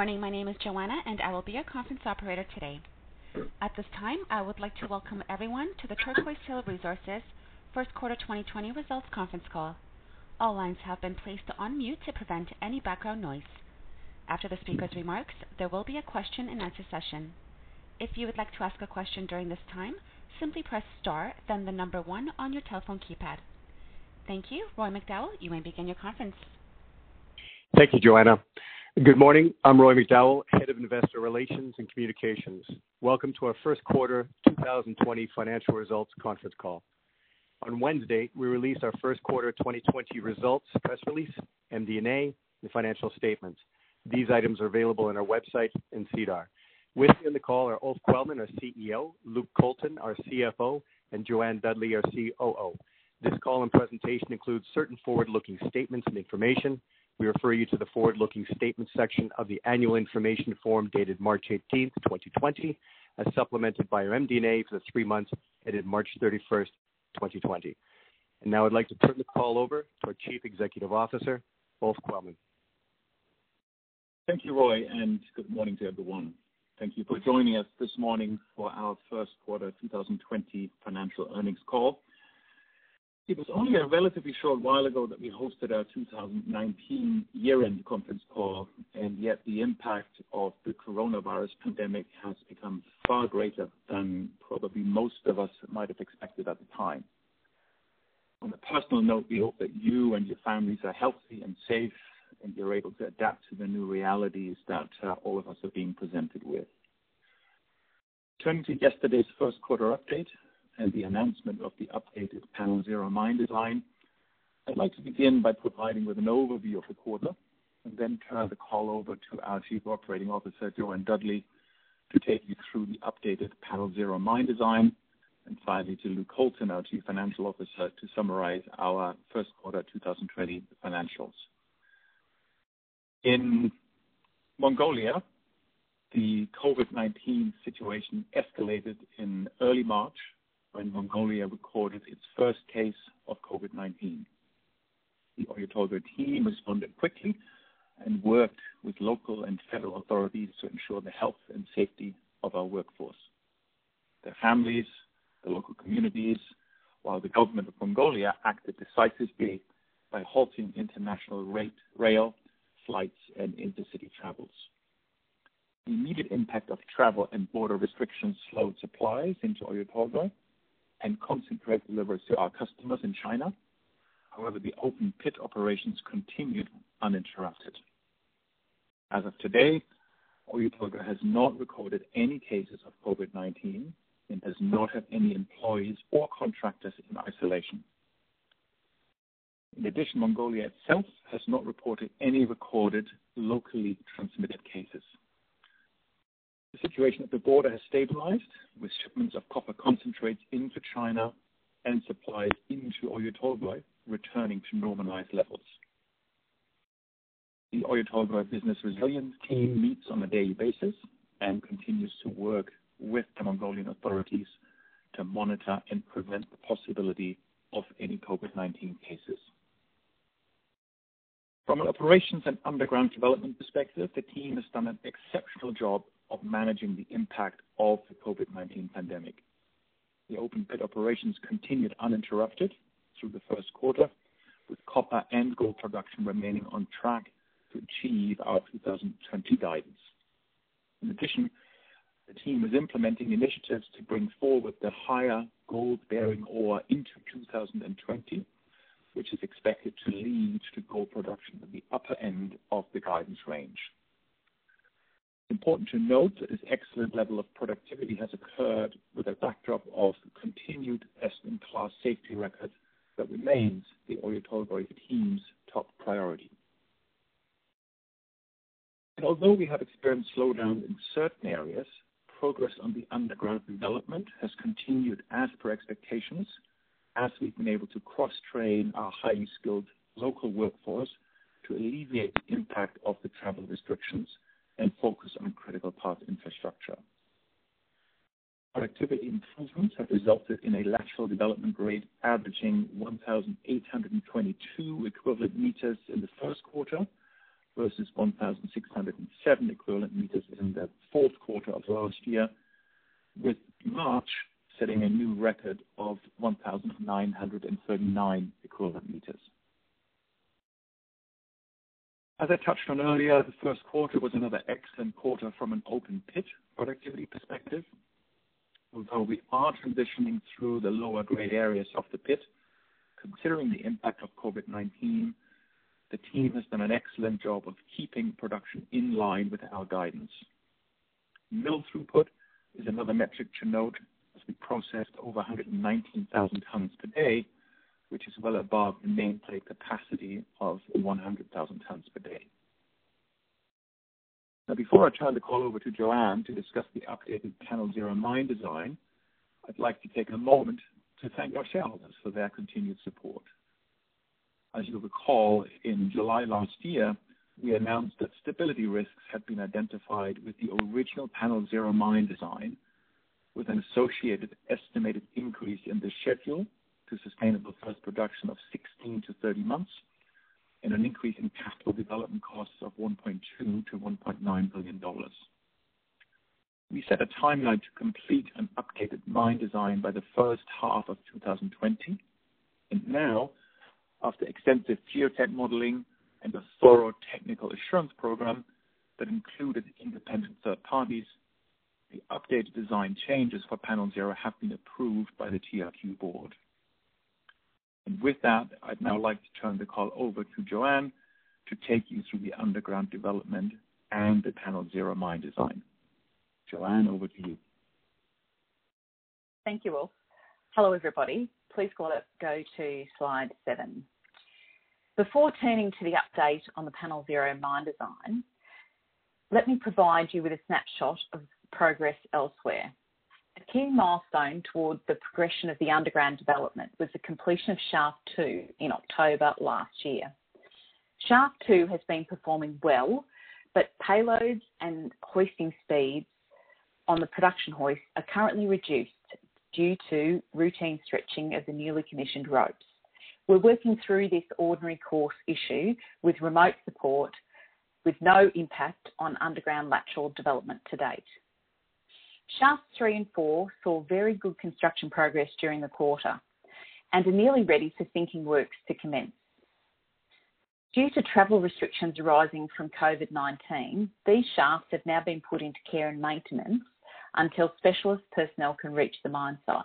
Morning. My name is Joanna, and I will be your conference operator today. At this time, I would like to welcome everyone to the Turquoise Hill Resources first quarter 2020 results conference call. All lines have been placed on mute to prevent any background noise. After the speaker's remarks, there will be a question-and-answer session. If you would like to ask a question during this time, simply press star, then the number one on your telephone keypad. Thank you. Roy McDowall, you may begin your conference. Thank you, Joanna. Good morning. I'm Roy McDowall, Head of Investor Relations and Communications. Welcome to our first quarter 2020 financial results conference call. On Wednesday, we released our first quarter 2020 results press release, MD&A, and financial statements. These items are available on our website and SEDAR. With me on the call are Ulf Quellmann, our CEO, Luke Colton, our CFO, and Jo-Anne Dudley, our COO. This call and presentation includes certain forward-looking statements and information. We refer you to the forward-looking statements section of the annual information form dated March 18th, 2020, as supplemented by our MD&A for the three months ended March 31st, 2020. And now I'd like to turn the call over to our Chief Executive Officer, Ulf Quellmann. Thank you, Roy, and good morning to everyone. Thank you for joining us this morning for our first quarter 2020 financial earnings call. It was only a relatively short while ago that we hosted our 2019 year-end conference call, and yet the impact of the coronavirus pandemic has become far greater than probably most of us might have expected at the time. On a personal note, we hope that you and your families are healthy and safe, and you're able to adapt to the new realities that uh, all of us are being presented with. Turning to yesterday's first quarter update and the announcement of the updated Panel Zero mine design, I'd like to begin by providing with an overview of the quarter and then turn the call over to our Chief Operating Officer, Jo-Anne Dudley, to take you through the updated Panel Zero mine design, and finally to Luke Colton, our Chief Financial Officer, to summarize our first quarter 2020 financials. In Mongolia, the COVID-19 situation escalated in early March when Mongolia recorded its first case of COVID-19. The Oyu Tolgoi team responded quickly and worked with local and federal authorities to ensure the health and safety of our workforce, their families, the local communities, while the government of Mongolia acted decisively by halting international rail flights and intercity travels. The immediate impact of travel and border restrictions slowed supplies into Oyu Tolgoi and concentrate deliveries to our customers in China. However, the open pit operations continued uninterrupted. As of today, Oyu Tolgoi has not recorded any cases of COVID-19 and does not have any employees or contractors in isolation. In addition, Mongolia itself has not reported any recorded locally transmitted cases. The situation at the border has stabilized, with shipments of copper concentrates into China and supplies into Oyu Tolgoi returning to normalized levels. The Oyu Tolgoi Business Resilience Team meets on a daily basis and continues to work with the Mongolian authorities to monitor and prevent the possibility of any COVID-19 cases. From an operations and underground development perspective, the team has done an exceptional job of managing the impact of the COVID-19 pandemic. The open pit operations continued uninterrupted through the first quarter, with copper and gold production remaining on track to achieve our 2020 guidance. In addition, the team is implementing initiatives to bring forward the higher gold-bearing ore into 2020, which is expected to lead to gold production at the upper end of the guidance range. Important to note that this excellent level of productivity has occurred with a backdrop of continued best-in-class safety record that remains the Oyu Tolgoi team's top priority. Although we have experienced slowdown in certain areas, progress on the underground development has continued as per expectations, as we've been able to cross-train our highly skilled local workforce to alleviate the impact of the travel restrictions and focus on critical path infrastructure. Productivity improvements have resulted in a lateral development rate averaging 1,822 equivalent meters in the first quarter versus 1,607 equivalent meters in the fourth quarter of last year, with March setting a new record of 1,939 equivalent meters. As I touched on earlier, the first quarter was another excellent quarter from an open pit productivity perspective. Although we are transitioning through the lower grade areas of the pit, considering the impact of COVID-19, the team has done an excellent job of keeping production in line with our guidance. Mill throughput is another metric to note as we processed over 119,000 tons per day, which is well above the nameplate capacity of 100,000 tons per day. Now, before I turn the call over to Jo-Anne to discuss the updated Panel Zero mine design, I'd like to take a moment to thank our shareholders for their continued support. As you'll recall, in July last year, we announced that stability risks had been identified with the original Panel Zero mine design, with an associated estimated increase in the schedule to sustainable first production of 16 to 30 months and an increase in capital development costs of $1.2 billion-$1.9 billion. We set a timeline to complete an updated mine design by the first half of 2020. Now, after extensive geotech modeling and a thorough technical assurance program that included independent third parties, the updated design changes for Panel Zero have been approved by the TRQ board. With that, I'd now like to turn the call over to Jo-Anne to take you through the underground development and the Panel Zero mine design. Jo-Anne, over to you. Thank you, Ulf. Hello, everybody. Please go to slide seven. Before turning to the update on the Panel Zero mine design, let me provide you with a snapshot of progress elsewhere. A key milestone towards the progression of the underground development was the completion of Shaft 2 in October last year. Shaft 2 has been performing well, but payloads and hoisting speeds on the production hoist are currently reduced due to routine stretching of the newly commissioned ropes. We're working through this ordinary course issue with remote support, with no impact on underground lateral development to date. Shafts 3 and 4 saw very good construction progress during the quarter and are nearly ready for sinking works to commence. Due to travel restrictions arising from COVID-19, these shafts have now been put into care and maintenance until specialist personnel can reach the mine site.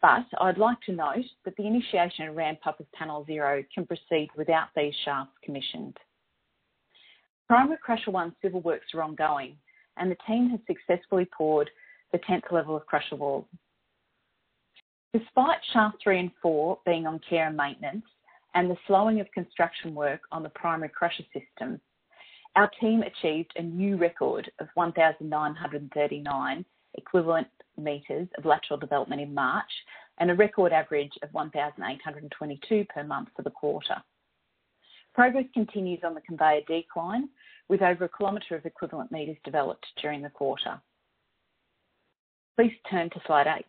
But I'd like to note that the initiation and ramp-up of Panel Zero can proceed without these shafts commissioned. Primary Crusher 1 civil works are ongoing, and the team has successfully poured the 10th level of crusher wall. Despite Shaft 3 and 4 being on care and maintenance and the slowing of construction work on the primary crusher system, our team achieved a new record of 1,939 equivalent meters of lateral development in March and a record average of 1,822 per month for the quarter. Progress continues on the conveyor decline, with over a kilometer of equivalent meters developed during the quarter. Please turn to slide eight.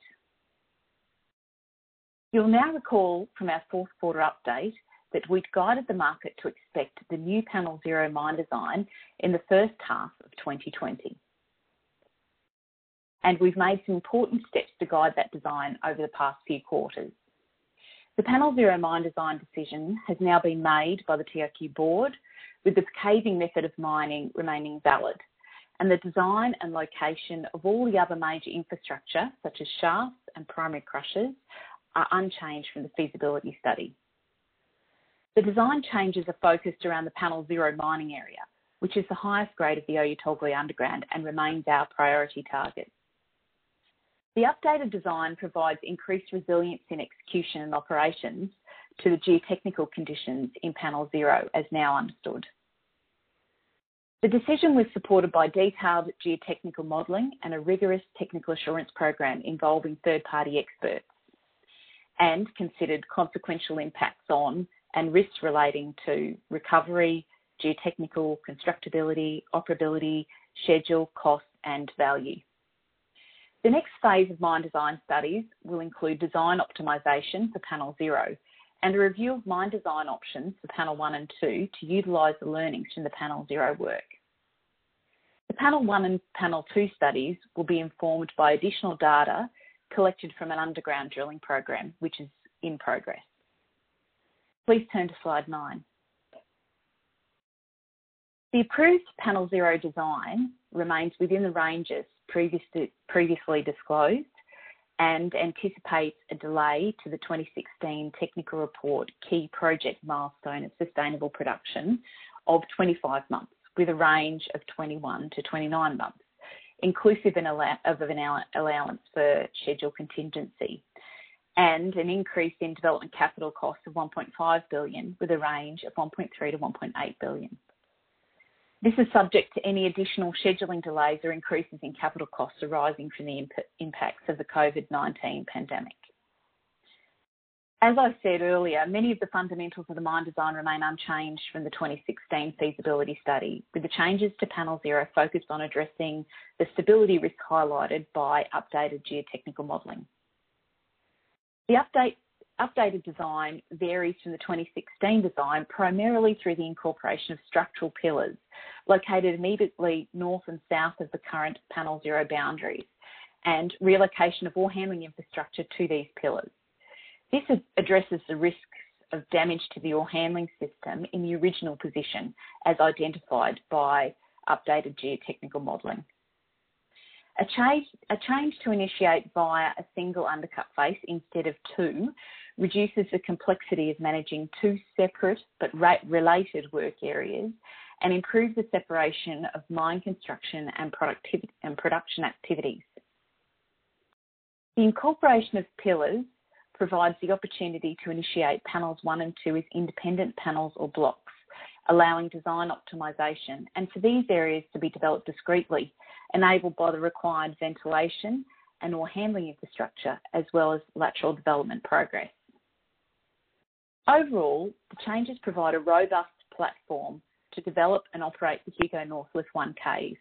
You'll now recall from our fourth quarter update that we'd guided the market to expect the new Panel Zero mine design in the first half of 2020. and We've made some important steps to guide that design over the past few quarters. The Panel Zero mine design decision has now been made by the TRQ board, with the caving method of mining remaining valid, and the design and location of all the other major infrastructure, such as shafts and primary crushers, are unchanged from the feasibility study. The design changes are focused around the Panel Zero mining area, which is the highest grade of the Oyu Tolgoi underground and remains our priority target. The updated design provides increased resilience in execution and operations to the geotechnical conditions in Panel Zero, as now understood. The decision was supported by detailed geotechnical modelling and a rigorous technical assurance program involving third-party experts and considered consequential impacts on and risks relating to recovery, geotechnical, constructability, operability, schedule, cost and value. The next phase of mine design studies will include design optimisation for Panel Zero and a review of mine design options for Panel 1 and 2 to utilise the learnings from the Panel Zero work. The Panel 1 and Panel 2 studies will be informed by additional data collected from an underground drilling program, which is in progress. Please turn to slide 9. The approved Panel Zero design remains within the ranges previously disclosed and anticipates a delay to the 2016 technical report key project milestone of sustainable production of 25 months, with a range of 21 to 29 months, inclusive of an allowance for schedule contingency, and an increase in development capital costs of 1.5 billion, with a range of 1.3 billion-1.8 billion. This is subject to any additional scheduling delays or increases in capital costs arising from the impacts of the COVID-19 pandemic. As I said earlier, many of the fundamentals of the mine design remain unchanged from the 2016 feasibility study, with the changes to Panel Zero focused on addressing the stability risk highlighted by updated geotechnical modeling. The update updated design varies from the 2016 design primarily through the incorporation of structural pillars located immediately north and south of the current Panel Zero boundaries and relocation of ore handling infrastructure to these pillars. This addresses the risks of damage to the ore handling system in the original position as identified by updated geotechnical modelling. A change, a change to initiate via a single undercut face instead of two reduces the complexity of managing two separate but related work areas and improves the separation of mine construction and, and production activities. The incorporation of pillars provides the opportunity to initiate panels 1 and 2 as independent panels or blocks, allowing design optimisation, and for these areas to be developed discreetly, enabled by the required ventilation and ore handling infrastructure, as well as lateral development progress. Overall, the changes provide a robust platform to develop and operate the Hugo North Lift 1 cave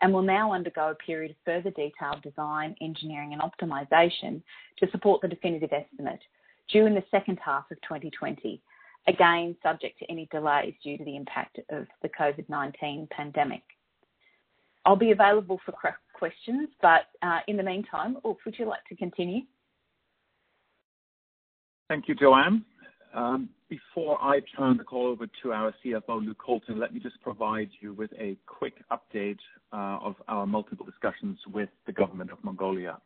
and will now undergo a period of further detailed design, engineering and optimisation to support the definitive estimate due in the second half of 2020, again subject to any delays due to the impact of the COVID-19 pandemic. I'll be available for questions, but uh, in the meantime, Ulf, would you like to continue? Thank you, Joanne. Um, before I turn the call over to our CFO, Luke Colton, let me just provide you with a quick update uh, of our multiple discussions with the government of Mongolia.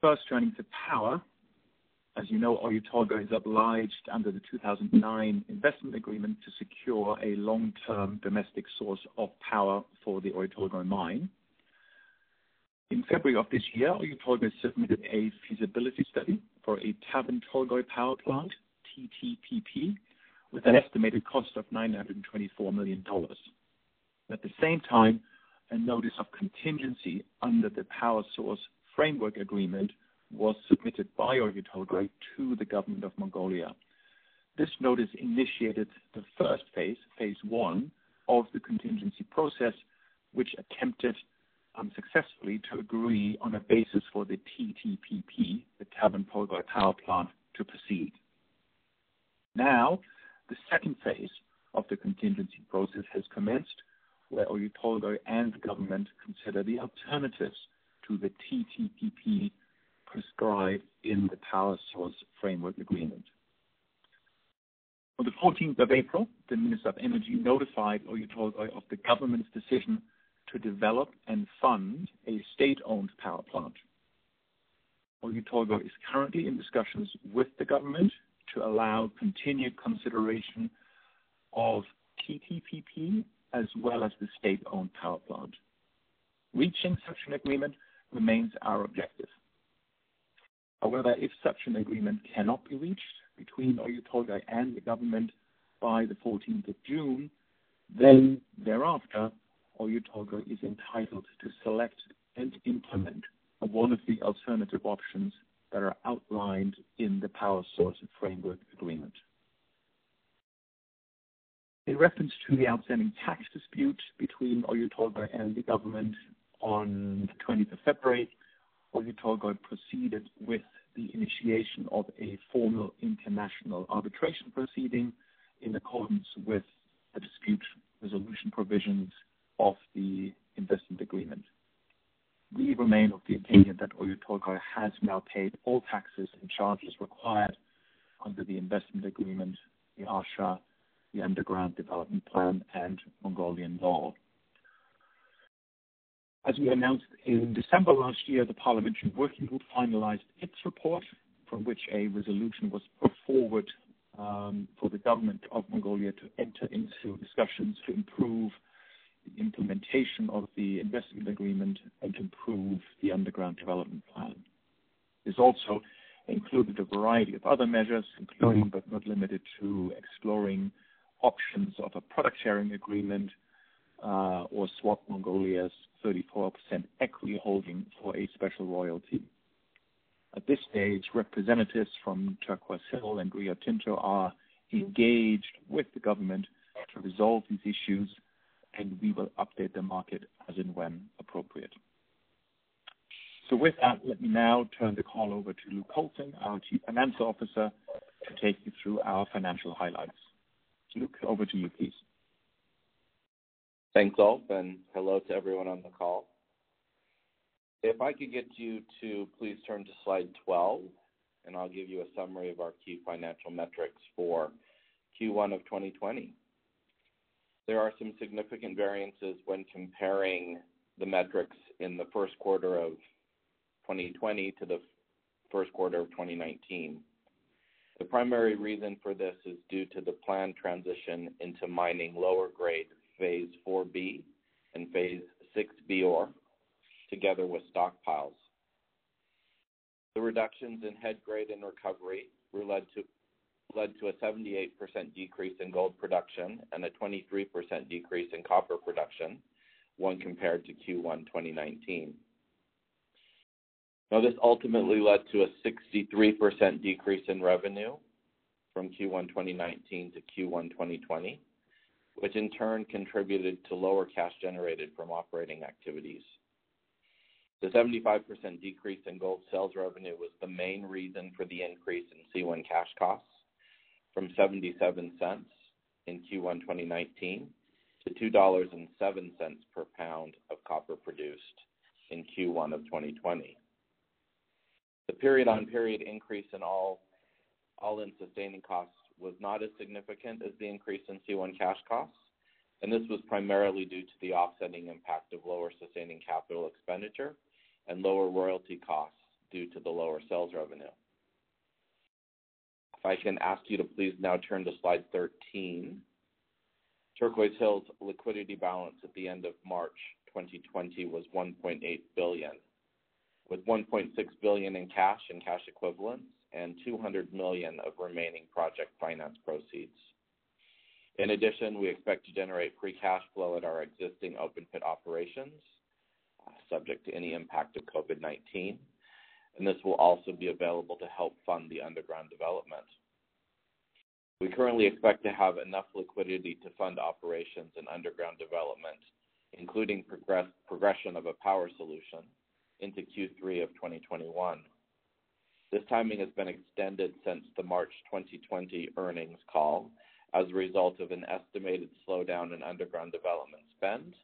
First, turning to power. As you know, Oyu Tolgoi is obliged under the 2009 investment agreement to secure a long-term domestic source of power for the Oyu Tolgoi mine. In February of this year, Oyu Tolgoi submitted a feasibility study for a Tavan Tolgoi power plant, TTPP, with an estimated cost of $924 million. At the same time, a notice of contingency under the Power Source Framework Agreement was submitted by Oyu Tolgoi to the government of Mongolia. This notice initiated the first phase, phase one, of the contingency process, which attempted unsuccessfully to agree on a basis for the TTPP, the Tavan Tolgoi Power Plant, to proceed. Now, the second phase of the contingency process has commenced, where Oyu Tolgoi and the government consider the alternatives to the TTPP prescribed in the Power Source Framework Agreement. On the 14th of April, the Minister of Energy notified Oyu Tolgoi of the government's decision to develop and fund a state-owned power plant. Oyu Tolgoi is currently in discussions with the government to allow continued consideration of TTPP as well as the state-owned power plant. Reaching such an agreement remains our objective. However, if such an agreement cannot be reached between Oyu Tolgoi and the government by the 14th of June, then Thereafter, Oyu Tolgoi uh, is entitled to select and implement one of the alternative options that are outlined in the Power Source Framework Agreement. In reference to the outstanding tax dispute between Oyu Tolgoi and the government, on the 20th of February, Oyu Tolgoi proceeded with the initiation of a formal international arbitration proceeding in accordance with the dispute resolution provisions of the investment agreement. We remain of the opinion that Oyu Tolgoi has now paid all taxes and charges required under the investment agreement, the ARSHA, the Underground Development Plan, and Mongolian law. As we announced in December last year, the Parliamentary Working Group finalized its report, from which a resolution was put forward um, for the government of Mongolia to enter into discussions to improve the implementation of the investment agreement and improve the underground development plan. This also included a variety of other measures, including but not limited to exploring options of a product sharing agreement uh, or swap Mongolia's 34% equity holding for a special royalty. At this stage, representatives from Turquoise Hill and Rio Tinto are engaged with the government to resolve these issues, and we will update the market as and when appropriate. So, With that, let me now turn the call over to Luke Colton, our Chief Financial Officer, to take you through our financial highlights. Luke, over to you, please. Thanks, Ulf, and hello to everyone on the call. If I could get you to please turn to slide 12, and I'll give you a summary of our key financial metrics for Q1 of 2020. There are some significant variances when comparing the metrics in the first quarter of 2020 to the first quarter of 2019. The primary reason for this is due to the planned transition into mining lower grade Phase 4B and Phase 6B ore, together with stockpiles. The reductions in head grade and recovery were led to a 78% decrease in gold production and a 23% decrease in copper production when compared to Q1 2019. Now, this ultimately led to a 63% decrease in revenue from Q1 2019 to Q1 2020, which in turn contributed to lower cash generated from operating activities. The 75% decrease in gold sales revenue was the main reason for the increase in C1 cash costs from 77 cents in Q1 2019 to $2.07 per pound of copper produced in Q1 of 2020. The period-on-period increase in all-in sustaining costs was not as significant as the increase in C1 cash costs, and this was primarily due to the offsetting impact of lower sustaining capital expenditure and lower royalty costs due to the lower sales revenue. I can ask you to please now turn to slide 13. Turquoise Hill's liquidity balance at the end of March 2020 was 1.8 billion with 1.6 billion in cash and cash equivalents and 200 million of remaining project finance proceeds. In addition, we expect to generate free cash flow at our existing open pit operations, uh, subject to any impact of COVID-19, and this will also be available to help fund the underground development. We currently expect to have enough liquidity to fund operations and underground development, including progression of a power solution, into Q3 of 2021. This timing has been extended since the March 2020 earnings call as a result of an estimated slowdown in underground development spend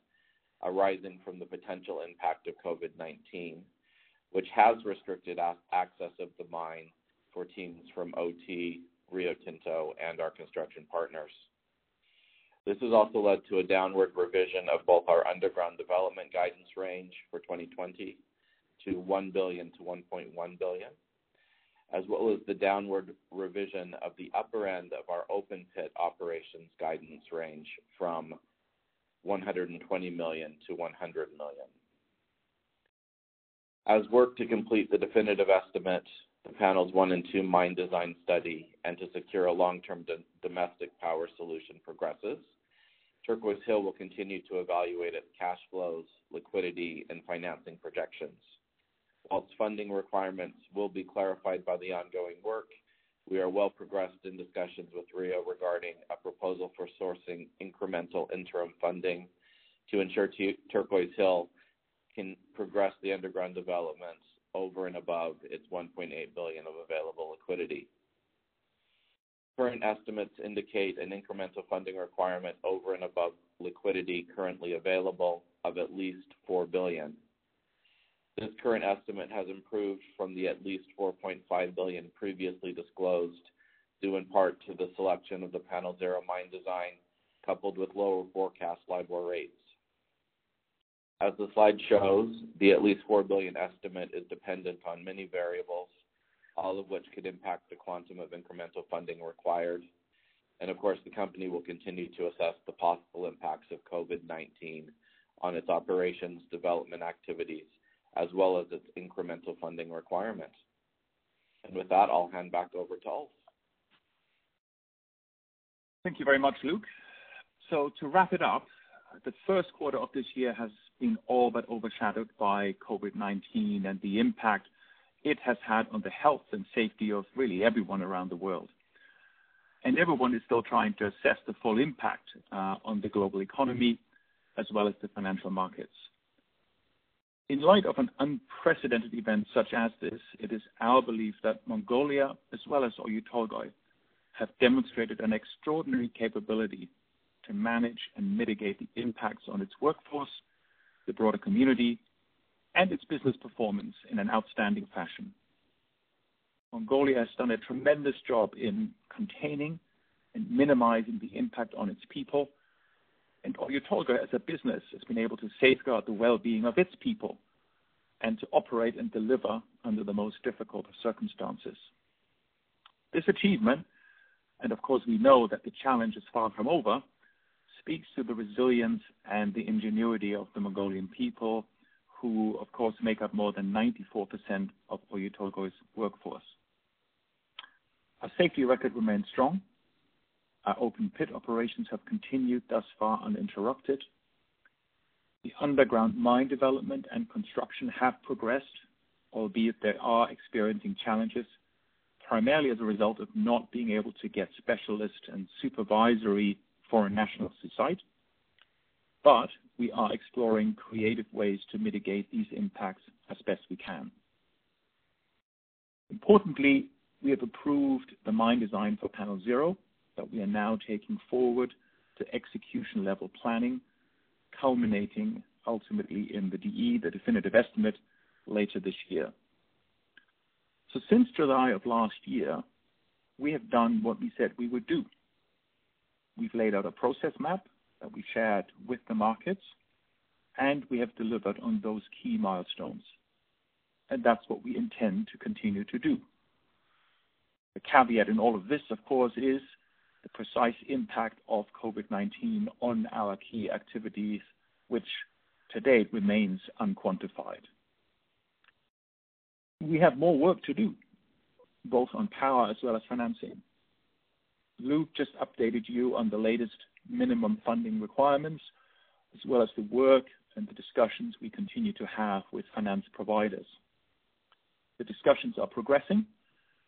arising from the potential impact of COVID-19, which has restricted access of the mine for teams from OT, Rio Tinto, and our construction partners. This has also led to a downward revision of both our underground development guidance range for 2020 to $1 billion-$1.1 billion, as well as the downward revision of the upper end of our open pit operations guidance range from 120 million to $100 million. As work to complete the definitive estimate, the panels 1 and 2 mine design study, and to secure a long-term domestic power solution progresses, Turquoise Hill will continue to evaluate its cash flows, liquidity, and financing projections. Whilst funding requirements will be clarified by the ongoing work, we are well progressed in discussions with Rio regarding a proposal for sourcing incremental interim funding to ensure Turquoise Hill can progress the underground developments over and above its 1.8 billion of available liquidity. Current estimates indicate an incremental funding requirement over and above liquidity currently available of at least 4 billion. This current estimate has improved from the at least 4.5 billion previously disclosed, due in part to the selection of the Panel Zero mine design, coupled with lower forecast LIBOR rates. As the slide shows, the at least 4 billion estimate is dependent on many variables, all of which could impact the quantum of incremental funding required. And Of course, the company will continue to assess the possible impacts of COVID-19 on its operations, development activities, as well as its incremental funding requirements. And With that, I'll hand back over to Ulf. Thank you very much, Luke. So To wrap it up, the first quarter of this year has been all but overshadowed by COVID-19 and the impact it has had on the health and safety of really everyone around the world. And everyone is still trying to assess the full impact uh, on the global economy as well as the financial markets. In light of an unprecedented event such as this, it is our belief that Mongolia, as well as Oyu Tolgoi, have demonstrated an extraordinary capability to manage and mitigate the impacts on its workforce, the broader community, and its business performance in an outstanding fashion. Mongolia has done a tremendous job in containing and minimizing the impact on its people, and Oyu Tolgoi, as a business, has been able to safeguard the well-being of its people and to operate and deliver under the most difficult of circumstances. This achievement, and of course, we know that the challenge is far from over, speaks to the resilience and the ingenuity of the Mongolian people, who, of course, make up more than 94% of Oyu Tolgoi's workforce. Our safety record remains strong. Our open pit operations have continued thus far uninterrupted. The underground mine development and construction have progressed, albeit they are experiencing challenges, primarily as a result of not being able to get specialist and supervisory foreign nationals to but We are exploring creative ways to mitigate these impacts as best we can. Importantly, we have approved the mine design for Panel Zero that we are now taking forward to execution-level planning, culminating ultimately in the DE, the definitive estimate, later this year. So Since July of last year, we have done what we said we would do. We've laid out a process map that we shared with the markets, and we have delivered on those key milestones. And That's what we intend to continue to do. The caveat in all of this, of course, is the precise impact of COVID-19 on our key activities, which to date remains unquantified. We have more work to do, both on power as well as financing. Luke just updated you on the latest minimum funding requirements, as well as the work and the discussions we continue to have with finance providers. The discussions are progressing,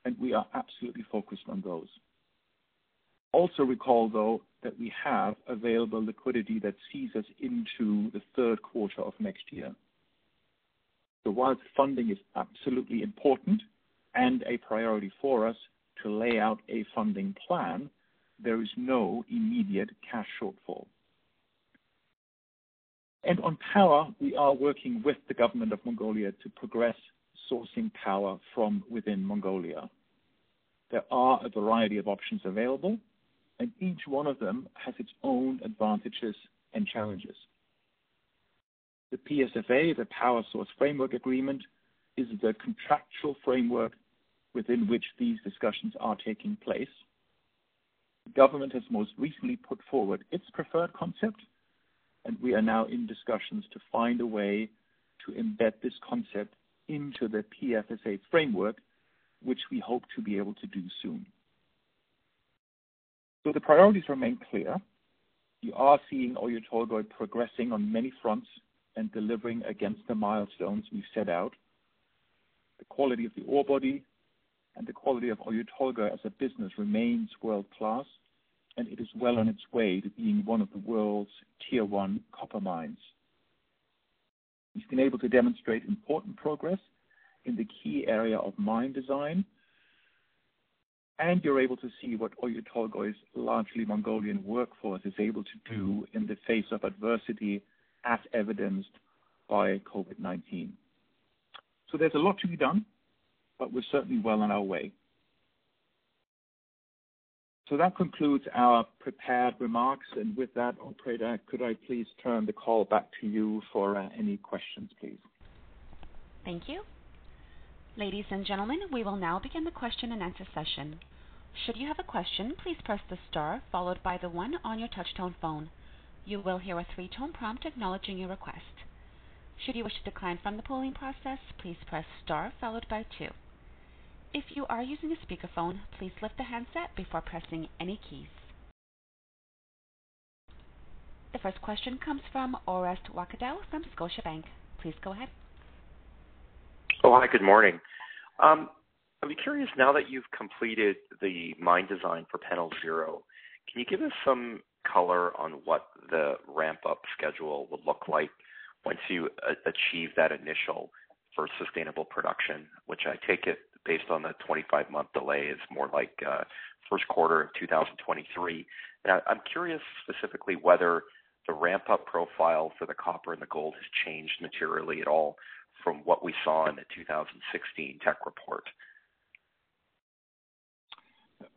and we are absolutely focused on those. Also recall, though, that we have available liquidity that sees us into the third quarter of next year. So While funding is absolutely important and a priority for us to lay out a funding plan, there is no immediate cash shortfall. And On power, we are working with the government of Mongolia to progress sourcing power from within Mongolia. There are a variety of options available, and each one of them has its own advantages and challenges. The PSFA, the Power Source Framework Agreement, is the contractual framework within which these discussions are taking place. The government has most recently put forward its preferred concept, and we are now in discussions to find a way to embed this concept into the PFSA framework, which we hope to be able to do soon. So The priorities remain clear. you are seeing Oyu Tolgoi progressing on many fronts and delivering against the milestones we've set out. The quality of the ore body and the quality of Oyu Tolgoi as a business remains world-class, and it is well on its way to being one of the world's tier one copper mines. We've been able to demonstrate important progress in the key area of mine design, and you're able to see what Oyu Tolgoi's largely Mongolian workforce is able to do in the face of adversity, as evidenced by COVID-19. There's a lot to be done, but we're certainly well on our way. So that concludes our prepared remarks. And with that, operator, could I please turn the call back to you for uh, any questions, please? Thank you. Ladies and gentlemen, we will now begin the question-and-answer session. Should you have a question, please press the star followed by the one on your touch-tone phone. You will hear a three-tone prompt acknowledging your request. Should you wish to decline from the polling process, please press star followed by two. If you are using a speakerphone, please lift the handset before pressing any keys. The first question comes from Orest Wowkodaw from Scotiabank. Please go ahead. Oh, hi, good morning. Um, I'd be curious now that you've completed the mine design for Panel Zero, can you give us some color on what the ramp-up schedule would look like once you uh, achieve that initial first sustainable production, which I take it based on the 25-month delay is more like uh, first quarter of 2023. I'm curious specifically whether the ramp-up profile for the copper and the gold has changed materially at all from what we saw in the 2016 tech report.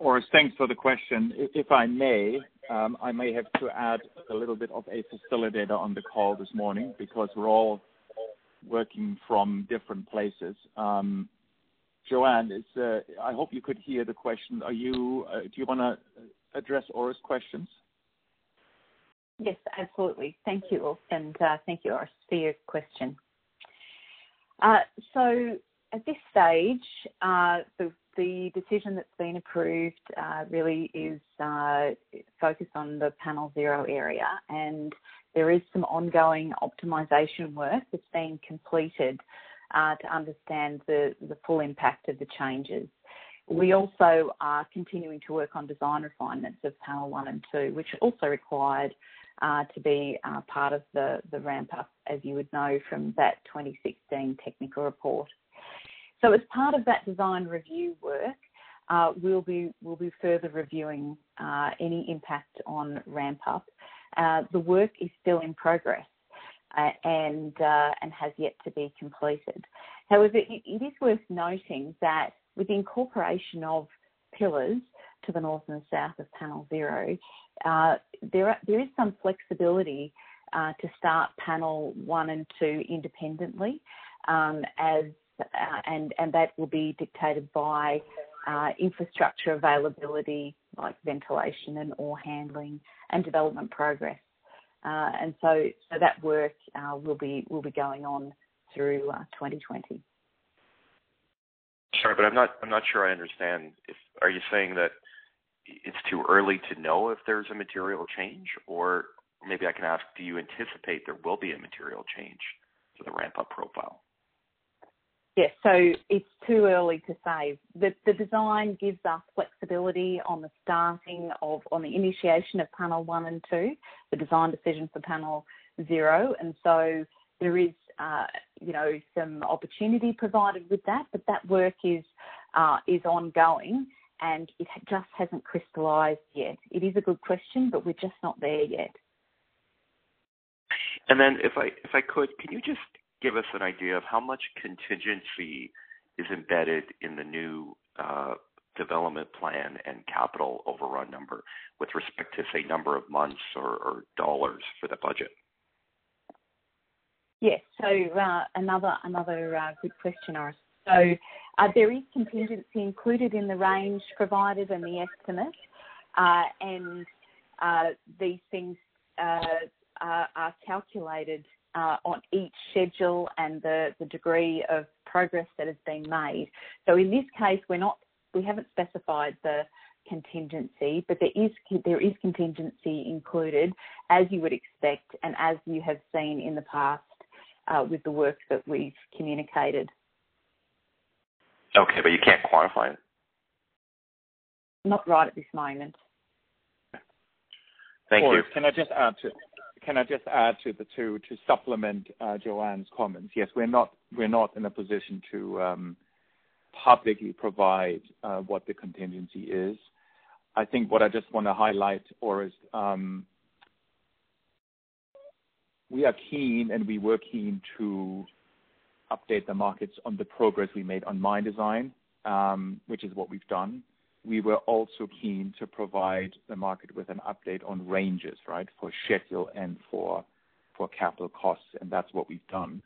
Orest, thanks for the question. If I may, um, I may have to add a little bit of a facilitator on the call this morning because we're all working from different places. Um, Joanne, uh, I hope you could hear the question. Uh, do you wanna address Orest's questions? Yes, absolutely. Thank you, Ulf, and uh, thank you, Orest, for your question. So at this stage, the decision that's been approved really is focused on the Panel Zero area, and there is some ongoing optimization work that's being completed Uh, to understand the full impact of the changes. We also are continuing to work on design refinements of Panel One and Two, which are also required uh, to be uh, part of the ramp-up, as you would know from that 2016 technical report. So as part of that design review work, we'll be further reviewing any impact on ramp-up. The work is still in progress Uh, and uh, and has yet to be completed. However, it is worth noting that with the incorporation of pillars to the north and south of Panel Zero, uh, there there is some flexibility to start Panel One and Two independently, um, and that will be dictated by infrastructure availability like ventilation and ore handling and development progress. And so so that work uh will be will be going on through 2020. Sorry, but I'm not I'm not sure I understand. If are you saying that it's too early to know if there's a material change? Or maybe I can ask, do you anticipate there will be a material change to the ramp-up profile? Yes. So it's too early to say. The the design gives us flexibility on the starting of, on the initiation of Panel One and Two, the design decision for Panel Zero. And so There is, uh, you know, some opportunity provided with that, but that work is uh, is ongoing, and it just hasn't crystallized yet. It is a good question, but we're just not there yet. And then, if I if I could, can you just give us an idea of how much contingency is embedded in the new uh, development plan and capital overrun number with respect to, say, number of months or dollars for the budget? Yes. So uh, another uh, good question, Orest. Uh, there is contingency included in the range provided and the estimate. And these things are calculated on each schedule and the the degree of progress that has been made. So in this case, we're not we haven't specified the contingency, but there is there is contingency included, as you would expect, and as you have seen in the past uh, with the work that we've communicated. Okay, but you can't quantify it. Not right at this moment. Thank you. Can I just add to can I just add to the two to supplement uh, Joanne's comments? Yes, we're not we're not in a position to um, publicly provide uh, what the contingency is. I think what I just want to highlight, or is um, we are keen and we were keen to update the markets on the progress we made on mine design, um, which is what we've done. We were also keen to provide the market with an update on ranges, right, for schedule and for capital costs, and that's what we've done.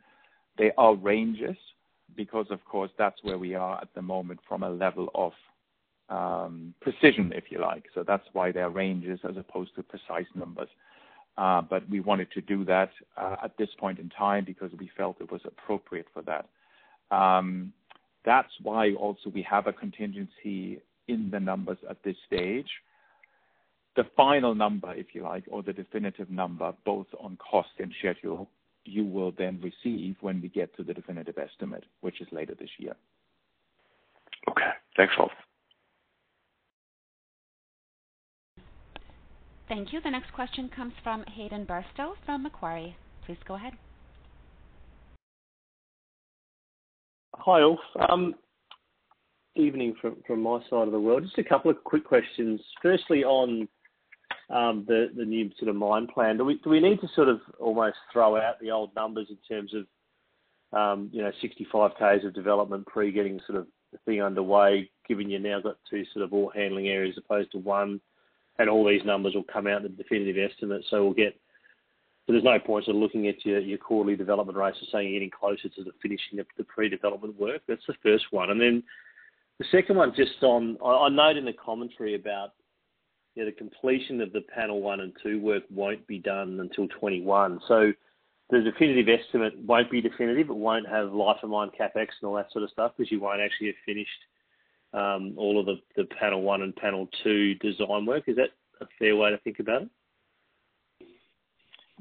They are ranges because, of course, that's where we are at the moment from a level of um, precision, if you like. So That's why they're ranges as opposed to precise numbers. Uh, but We wanted to do that uh, at this point in time because we felt it was appropriate for that. Um, that's why also we have a contingency in the numbers at this stage. The final number, if you like, or the definitive number, both on cost and schedule, you will then receive when we get to the definitive estimate, which is later this year. Okay. Thanks, Ulf. Thank you. The next question comes from Hayden Bairstow from Macquarie. Please go ahead. Hi, Ulf. Evening from from my side of the world. Just a couple of quick questions. Firstly, on um, the new sort of mine plan. Do we need to sort of almost throw out the old numbers in terms of, um, you know, 65 Ks of development pre getting sort of the thing underway, given you've now got two sort of ore handling areas as opposed to one, and all these numbers will come out in the definitive estimate. So we'll get. So there's no point sort of looking at your quarterly development rates and saying you're getting closer to the finishing of the pre-development work. That's the first one. And then the second one, just on, I note in the commentary about you know, the completion of the panel one and two work won't be done until 21. So the definitive estimate won't be definitive. It won't have life of mine capex and all that sort of stuff because you won't actually have finished um, all of the, the panel one and panel two design work. Is that a fair way to think about it?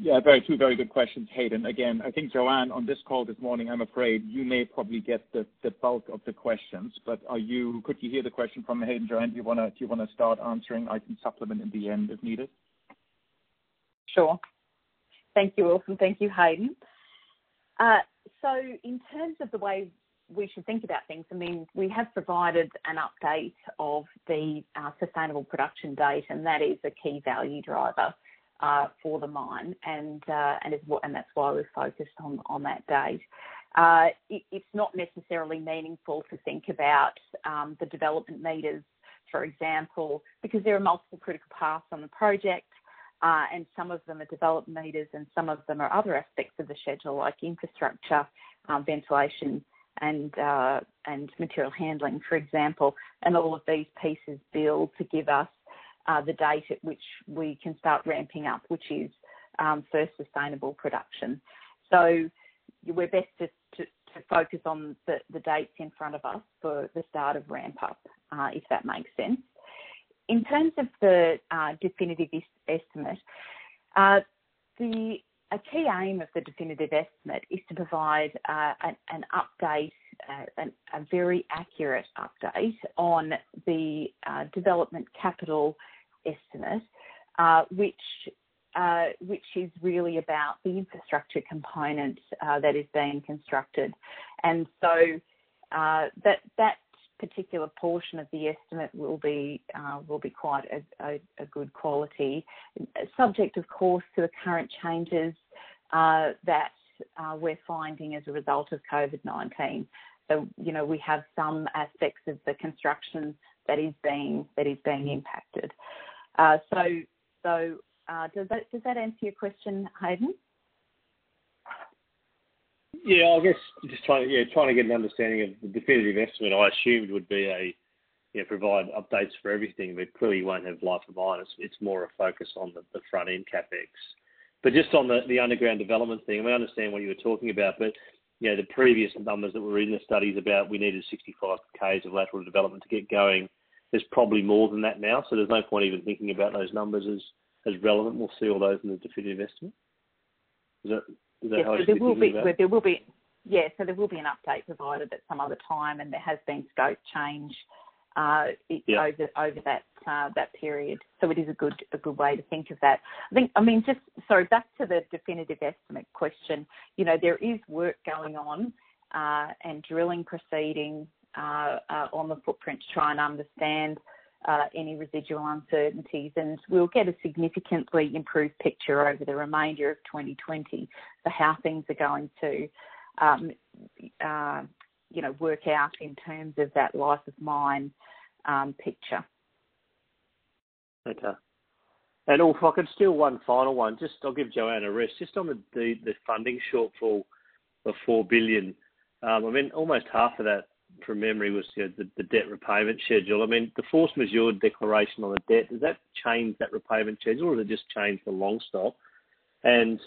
Yeah, very two very good questions, Hayden. Again, I think Joanne, on this call this morning, I'm afraid you may probably get the the bulk of the questions, but are you could you hear the question from Hayden? Joanne, do you wanna start answering? I can supplement in the end if needed. Sure. Thank you, and thank you, Hayden. Uh, so in terms of the way we should think about things, I mean, we have provided an update of the uh, sustainable production date, and that is a key value driver uh, for the mine, and uh, and is and that's why we're focused on on that date. Uh, it, it's not necessarily meaningful to think about um, the development meters, for example, because there are multiple critical paths on the project. Uh, and some of them are development meters, and some of them are other aspects of the schedule, like infrastructure, um, ventilation, and uh, and material handling, for example. And all of these pieces build to give us uh, the date at which we can start ramping up, which is um, first sustainable production. So we're best to, to, to focus on the, the, dates in front of us for the start of ramp up, uh, if that makes sense. In terms of the uh, definitive estimate, uh, the a key aim of the definitive estimate is to provide uh, an, an, update, uh, an, a very accurate update on the uh, development capital estimate, uh, which uh, which is really about the infrastructure component uh, that is being constructed, and so that that particular portion of the estimate will be uh, will be quite a, a, a, good quality, subject of course to the current changes uh, that uh, we're finding as a result of COVID-19. So you know we have some aspects of the construction that is being that is being impacted. Uh, so so uh, does that does that answer your question, Hayden? Yeah, I guess just trying to, yeah, trying to get an understanding of the definitive estimate, I assumed would be a, you know, provide updates for everything, but clearly you won't have life of mine. It's, it's more a focus on the, the front end capex. But just on the, the underground development thing, I, mean, I understand what you were talking about, but you know, the previous numbers that were in the studies about we needed 65 k's of lateral development to get going. there's probably more than that now, so there's no point even thinking about those numbers as as relevant. We'll see all those in the definitive estimate. Is that is that yes, how so there will be about? there will be yeah, so there will be an update provided at some other time, and there has been scope change uh, yeah. over over that uh, that period. So it is a good a good way to think of that. I think I mean just sorry back to the definitive estimate question. You know there is work going on uh, and drilling proceeding uh, uh, on the footprint to try and understand. Uh, any residual uncertainties, and we'll get a significantly improved picture over the remainder of 2020 for how things are going to um, uh, you know, work out in terms of that life of mine um, picture. Okay. And if I could steal one final one, just I'll give Joanne a rest. Just on the the, the funding shortfall of four billion. Um, I mean, almost half of that, from memory, was you know, the, the debt repayment schedule. I mean, the force majeure declaration on the debt does that change that repayment schedule, or does it just change the long stop? And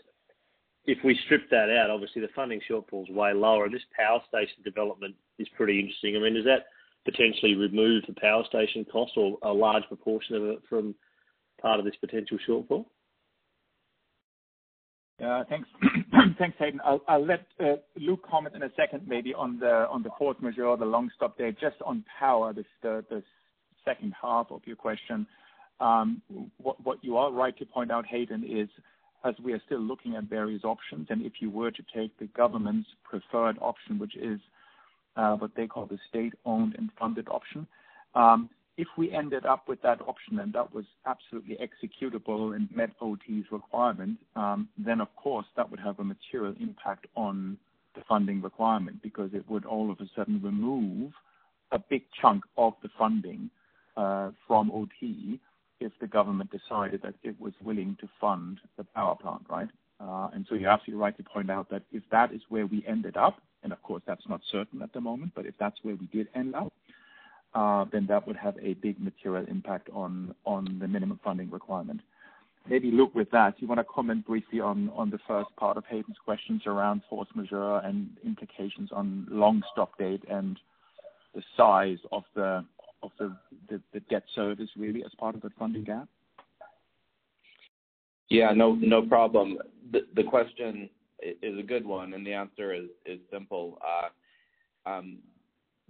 if we strip that out, obviously the funding shortfall is way lower. And this power station development is pretty interesting. I mean, does that potentially remove the power station cost or a large proportion of it from part of this potential shortfall? Uh, thanks. Thanks, Hayden. I'll let uh, Luke comment in a second maybe on the force majeure, the long stop date. Just on power, the second half of your question. Um, what you are right to point out, Hayden, is as we are still looking at various options, and if you were to take the government's preferred option, which is uh, what they call the state-owned and funded option, um, if we ended up with that option and that was absolutely executable and met OT's requirement, um, then of course that would have a material impact on the funding requirement because it would all of a sudden remove a big chunk of the funding uh, from OT if the government decided that it was willing to fund the power plant, right? Uh, and so you're absolutely right to point out that if that is where we ended up, and of course that's not certain at the moment, but if that's where we did end up, uh, then that would have a big material impact on on the minimum funding requirement. Maybe Luke, with that, you want to comment briefly on on the first part of Hayden's questions around force majeure and implications on long stop date and the size of the of the debt service really as part of the funding gap? Yeah, no problem. The question is a good one, and the answer is simple. Uh, um,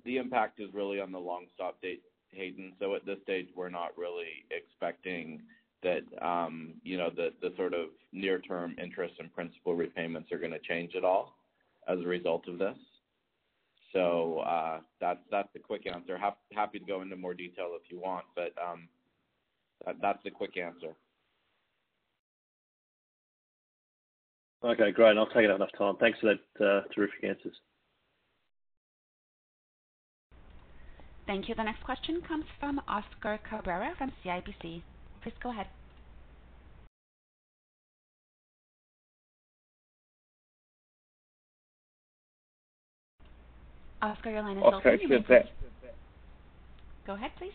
the impact is really on the long stop date, Hayden. So At this stage, we're not really expecting that um, the sort of near-term interest and principal repayments are going to change at all as a result of this. So uh, that's that's the quick answer. Happy to go into more detail if you want, but um, that, that's the quick answer. Okay, great. I'll take it enough time. Thanks for that uh, terrific answers. Thank you. The next question comes from Oscar Cabrera from CIBC. Please go ahead. Oscar, your line is Oscar, open. You may Go ahead, please.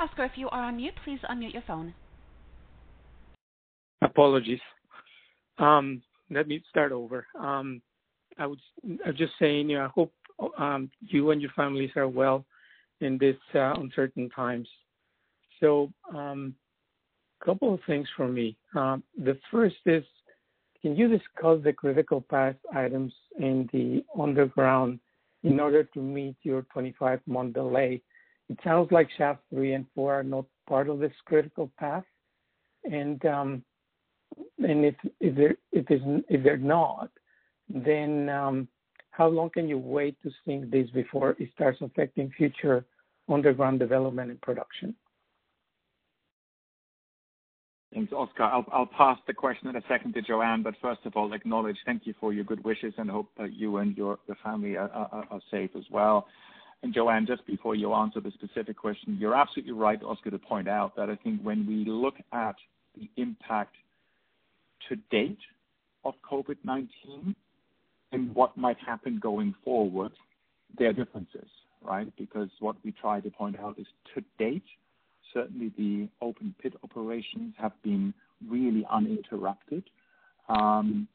Oscar, if you are on mute, please unmute your phone. Apologies. Um, let me start over. Um, I was just saying, you know, I hope um, you and your families are well in this uh, uncertain times. So, um, couple of things for me. Um, the first is, can you discuss the critical path items in the underground in order to meet your 25-month delay? It sounds like shaft three and four are not part of this critical path. And um, if they're not, then um, how long can you wait to sink this before it starts affecting future underground development and production? Thanks, Oscar. I'll pass the question in a second to Joanne, but first of all, acknowledge thank you for your good wishes and hope that you and your family are safe as well. And Joanne, just before you answer the specific question, you're absolutely right, Oscar, to point out that I think when we look at the impact to date of COVID-19 and what might happen going forward, there are differences, right? Because what we try to point out is to date, certainly the open pit operations have been really uninterrupted. Um,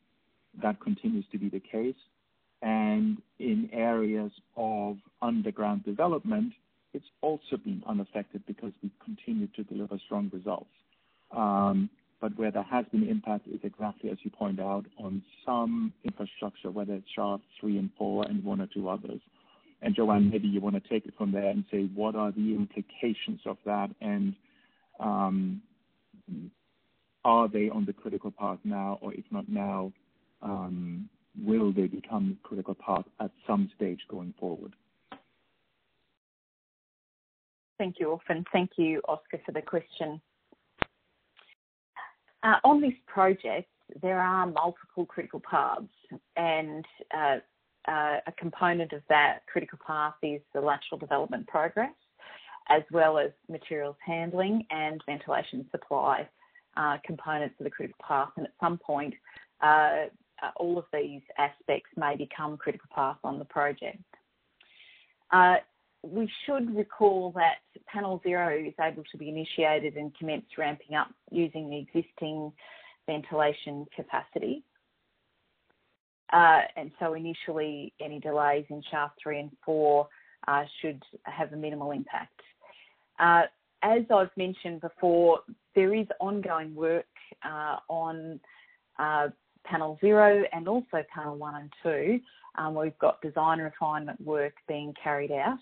that continues to be the case. And in areas of underground development, it's also been unaffected because we continue to deliver strong results. Um, but where there has been impact is exactly as you point out on some infrastructure, whether it's shaft three and four and one or two others. And Joanne, maybe you want to take it from there and say what are the implications of that and um, are they on the critical path now, or if not now, um, will they become critical path at some stage going forward? Thank you, and Thank you, Oscar, for the question. Uh, on this project, there are multiple critical paths, and uh, uh, a component of that critical path is the lateral development progress, as well as materials handling and ventilation supply uh, components of the critical path. And at some point, uh, uh, all of these aspects may become critical path on the project. Uh, we should recall that Panel Zero is able to be initiated and commence ramping up using the existing ventilation capacity. Uh, and so initially, any delays in shaft three and four uh, should have a minimal impact. Uh, as I've mentioned before, there is ongoing work on panel zero and also panel one and two. Um, we've got design refinement work being carried out.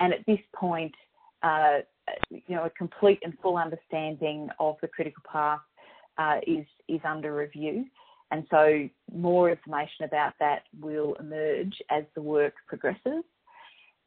And at this point, you know, a complete and full understanding of the critical path is, is under review. And so more information about that will emerge as the work progresses.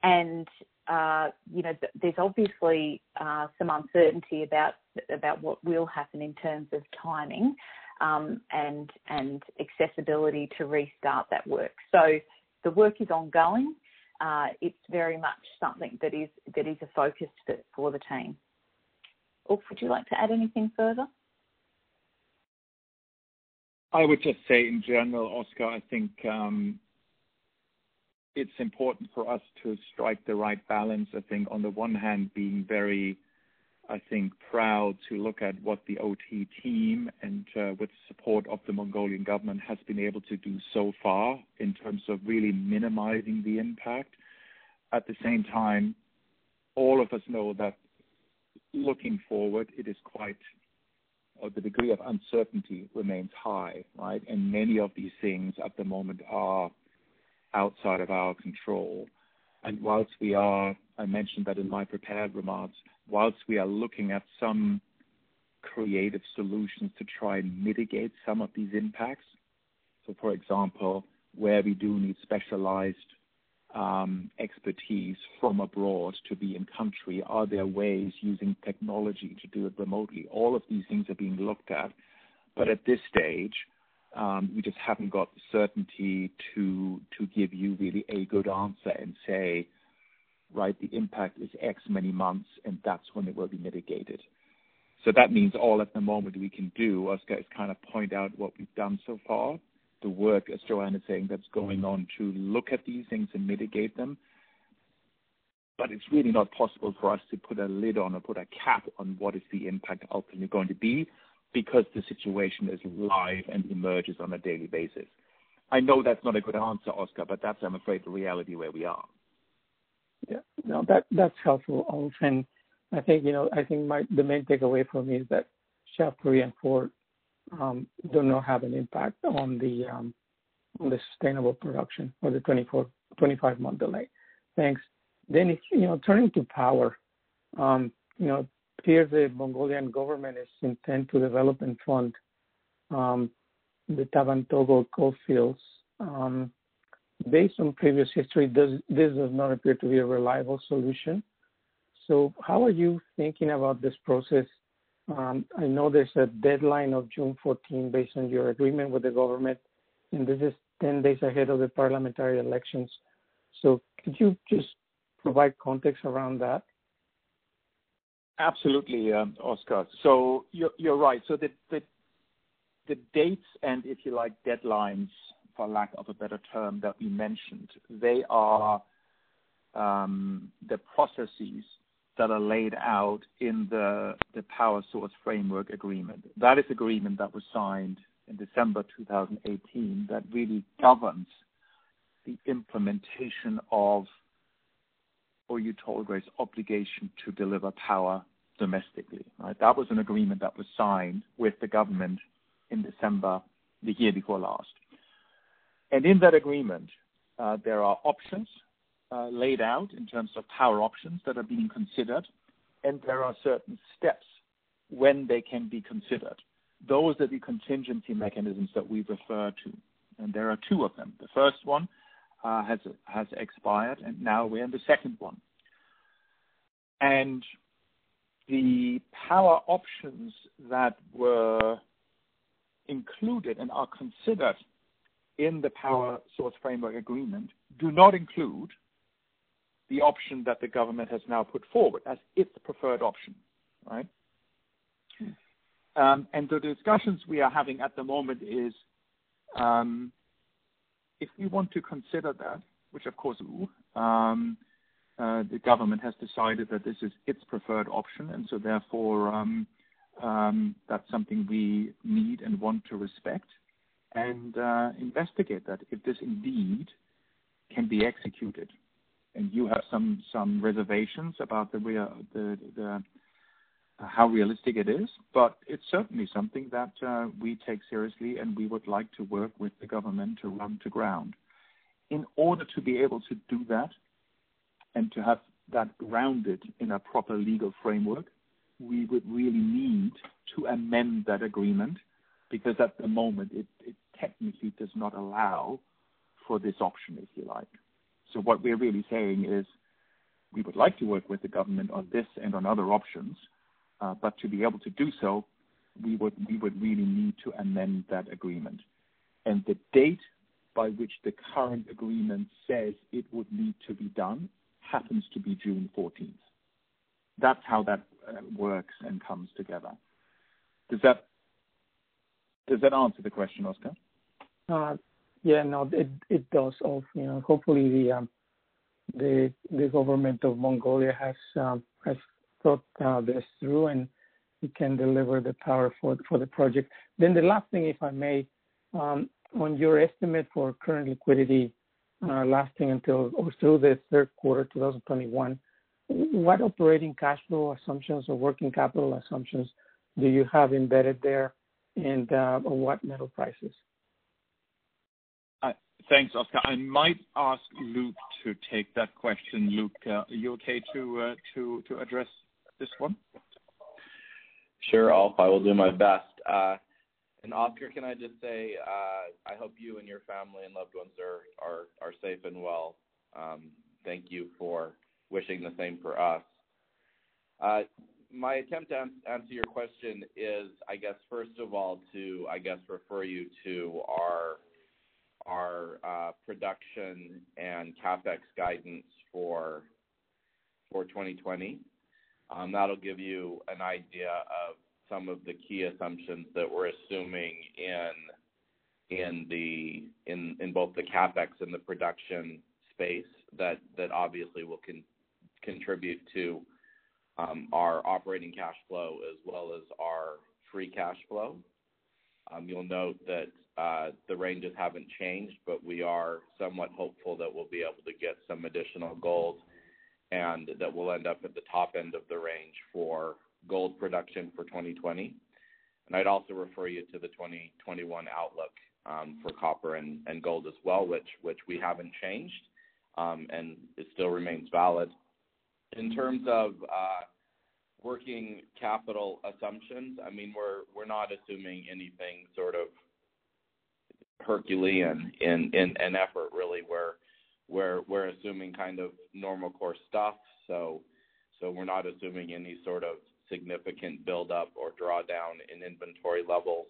And uh, you know, there's obviously uh, some uncertainty about about what will happen in terms of timing um, and and accessibility to restart that work. So the work is ongoing. Uh, it's very much something that is that is a focus for, the team. Ulf, would you like to add anything further? I would just say in general, Oscar, I think um, it's important for us to strike the right balance. I think on the one hand, being very, I think, proud to look at what the OT team and uh, with support of the Mongolian government has been able to do so far in terms of really minimizing the impact. At the same time, all of us know that looking forward, it is quite, or the degree of uncertainty remains high, right? And many of these things at the moment are outside of our control. And whilst we are, I mentioned that in my prepared remarks, whilst we are looking at some creative solutions to try and mitigate some of these impacts. So, for example, where we do need specialized um, expertise from abroad to be in country, are there ways using technology to do it remotely? All of these things are being looked at. But at this stage, um, we just haven't got the certainty to to give you really a good answer and say, right, the impact is X many months, and that's when it will be mitigated. So that means all at the moment we can do, is kind of point out what we've done so far, the work, as Joanne is saying, that's going on to look at these things and mitigate them. But it's really not possible for us to put a lid on or put a cap on what is the impact ultimately going to be because the situation is live and emerges on a daily basis. I know that's not a good answer, Oscar, but that's, I'm afraid, the reality where we are. Yeah, no, that that's helpful, Ulf. And I think you know, I think my the main takeaway for me is that shaft three and four um, do not have an impact on the um, sustainable production or the 24 25 month delay. Thanks. Then, you know, turning to power, um, you know, here the Mongolian government is intent to develop and fund um, the Tavan Tolgoi coal fields. Um, based on previous history, this does not appear to be a reliable solution. So, how are you thinking about this process? Um, I know there's a deadline of June 14 based on your agreement with the government, and this is 10 days ahead of the parliamentary elections. So, could you just provide context around that? Absolutely, um, Oscar. So you're you're right. So the the dates and, if you like, deadlines, for lack of a better term, that we mentioned, they are um, the processes that are laid out in the Power Source Framework Agreement. That is an agreement that was signed in December 2018 that really governs the implementation of Oyu Tolgoi's obligation to deliver power domestically. Right? That was an agreement that was signed with the government in December the year before last. And in that agreement, uh, there are options laid out in terms of power options that are being considered, and there are certain steps when they can be considered. Those are the contingency mechanisms that we refer to, and there are two of them. The first one uh, has has expired, and now we're in the second one. And the power options that were included and are considered in the Power Source Framework Agreement do not include the option that the government has now put forward as its preferred option, right? Um, and the discussions we are having at the moment is um, if we want to consider that, which of course um, uh, the government has decided that this is its preferred option, and so therefore um, um, that's something we need and want to respect and uh, investigate that if this indeed can be executed. And you have some some reservations about the real, the, the how realistic it is, but it's certainly something that uh, we take seriously, and we would like to work with the government to run to ground. In order to be able to do that, and to have that grounded in a proper legal framework, we would really need to amend that agreement because at the moment it, it technically does not allow for this option, if you like. So what we're really saying is we would like to work with the government on this and on other options, uh, but to be able to do so, we would we would really need to amend that agreement. And the date by which the current agreement says it would need to be done happens to be June 14th. That's how that uh, works and comes together. Does that does that answer the question, Oscar? Uh, yeah, no, it it does. Also, you know, hopefully the um, the the government of Mongolia has um, has thought uh, this through and we can deliver the power for for the project. Then the last thing, if I may, um, on your estimate for current liquidity uh, lasting until or through the third quarter 2021, what operating cash flow assumptions or working capital assumptions do you have embedded there, and uh, what metal prices? Uh, thanks, Oscar. I might ask Luke to take that question. Luke, are you okay to to address this one? Sure, Ulf. I will do my best. And Oscar, can I just say, uh, I hope you and your family and loved ones are safe and well. Um, thank you for wishing the same for us. Uh, my attempt to answer your question is, I guess, first of all, to I guess refer you to our our uh, production and capex guidance for for 2020. Um, that'll give you an idea of some of the key assumptions that we're assuming in both the capex and the production space that that obviously will contribute to um, our operating cash flow as well as our free cash flow. Um, you'll note that uh, the ranges haven't changed, but we are somewhat hopeful that we'll be able to get some additional gold and that we'll end up at the top end of the range for gold production for 2020. and I'd also refer you to the 2021 outlook um, for copper and gold as well, which which we haven't changed, um, and it still remains valid. In terms of uh, working capital assumptions, I mean, we're, we're not assuming anything sort of Herculean in in, an effort, really. Where we're assuming kind of normal course stuff. So so We're not assuming any sort of significant buildup or drawdown in inventory levels.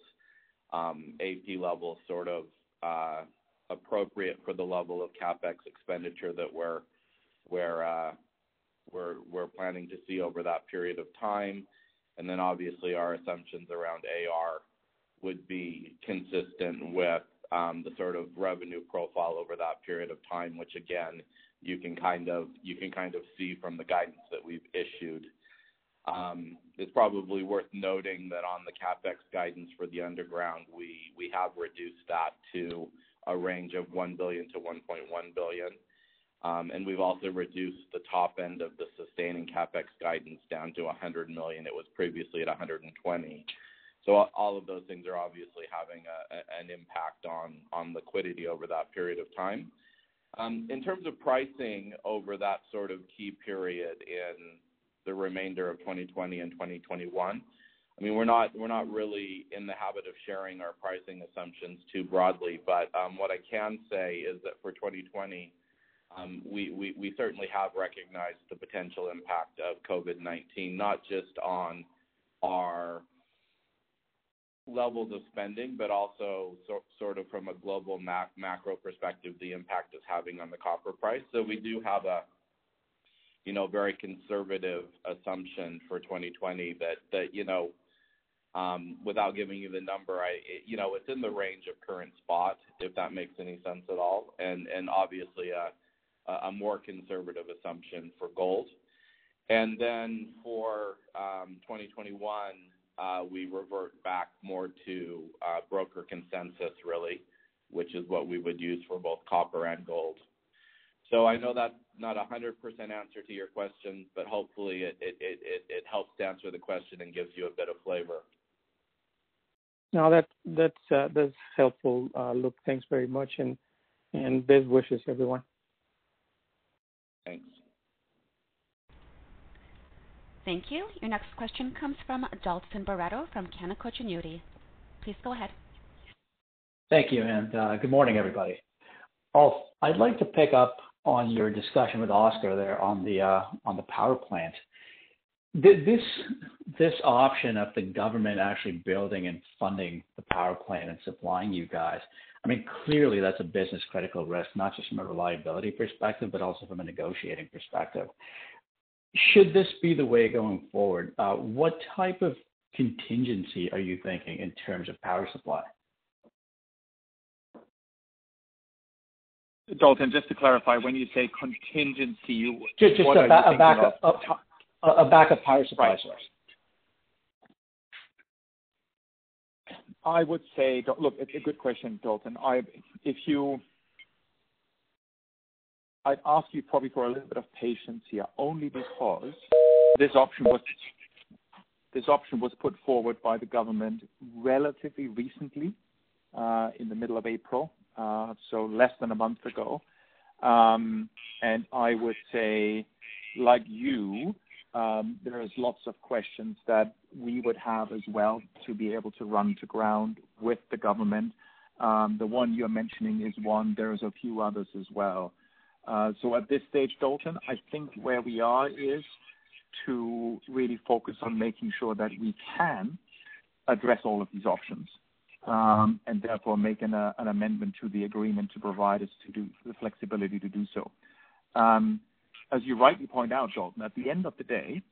Um, AP levels sort of uh, appropriate for the level of CapEx expenditure that we're we're uh, planning to see over that period of time. and then Obviously, our assumptions around AR would be consistent with the sort of revenue profile over that period of time, which again, you can kind of you can kind of see from the guidance that we've issued Um, it's probably worth noting that on the CapEx guidance for the underground, we have reduced that to a range of $1 billion-$1.1 billion. Um, and we've also reduced the top end of the sustaining CapEx guidance down to 100 million. It was previously at $120 million. So all of those things are obviously having an impact on on liquidity over that period of time. Um, in terms of pricing over that sort of key period in the remainder of 2020 and 2021, I mean, we're not we're not really in the habit of sharing our pricing assumptions too broadly, but um, what I can say is that for 2020, um, we certainly have recognized the potential impact of COVID-19, not just on our levels of spending, but also sort of from a global macro perspective, the impact it's having on the copper price. So we do have a you know, very conservative assumption for 2020 that you um, without giving you the number, you know, it's in the range of current spot, if that makes any sense at all, and obviously a more conservative assumption for gold. And then for 2021, um, uh, we revert back more to uh, broker consensus, really, which is what we would use for both copper and gold. So I know that's not a 100% answer to your question, but hopefully it helps to answer the question and gives you a bit of flavor. No, that's uh, helpful, Luke. Thanks very much, and and best wishes, everyone. Thanks. Thank you. Your next question comes from Dalton Baretto from Canaccord Genuity. Please go ahead. Thank you, and uh, good morning, everybody. I'd like to pick up on your discussion with Oscar there on the uh, power plant. This option of the government actually building and funding the power plant and supplying you guys, I mean, clearly that's a business critical risk, not just from a reliability perspective, but also from a negotiating perspective. Should this be the way going forward, uh, what type of contingency are you thinking in terms of power supply? Dalton, just to clarify, when you say contingency, just what a, are a backup, a, a backup power supply source. I would say, look, it's a good question, Dalton. I, if you I'd ask you probably for a little bit of patience here, only because this option was this option was put forward by the government relatively recently, uh, in the middle of April, uh, so less than a month ago. Um, and I would say, like you, um, there is lots of questions that we would have as well to be able to run to ground with the government. Um, the one you're mentioning is one. There's a few others as well. Uh, so at this stage, Dalton, I think where we are is to really focus on making sure that we can address all of these options, um, and therefore make an, uh, an amendment to the agreement to provide us to do the flexibility to do so. Um, as you rightly point out, Dalton, at the end of the day,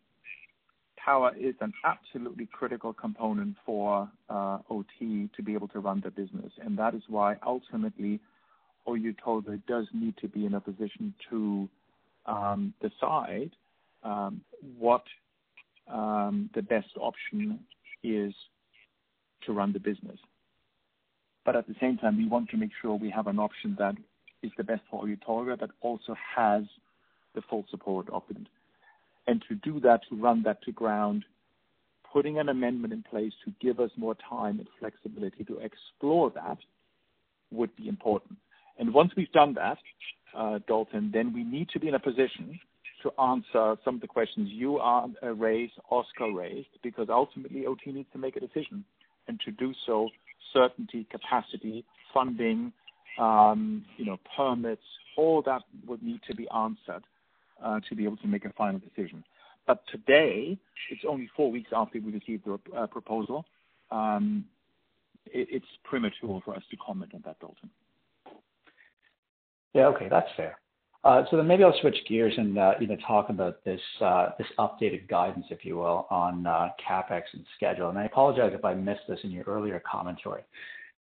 power is an absolutely critical component for uh, OT to be able to run the business, and that is why ultimately Oyu Tolgoi does need to be in a position to um, decide um, what um, the best option is to run the business. But at the same time, we want to make sure we have an option that is the best for Oyu Tolgoi, but also has the full support of it. And to do that, to run that to ground, putting an amendment in place to give us more time and flexibility to explore that would be important. And once we've done that, uh, Dalton, then we need to be in a position to answer some of the questions you are, uh, raised, Oscar raised, because ultimately OT needs to make a decision. And to do so, certainty, capacity, funding, um, you know, permits, all that would need to be answered uh, to be able to make a final decision. But today, it's only four weeks after we received the uh, proposal. Um, it, it's premature for us to comment on that, Dalton. Yeah, okay, that's fair. Uh, so then maybe I'll switch gears and uh, you know talk about this uh, this updated guidance, if you will, on capex and schedule. And I apologize if I missed this in your earlier commentary,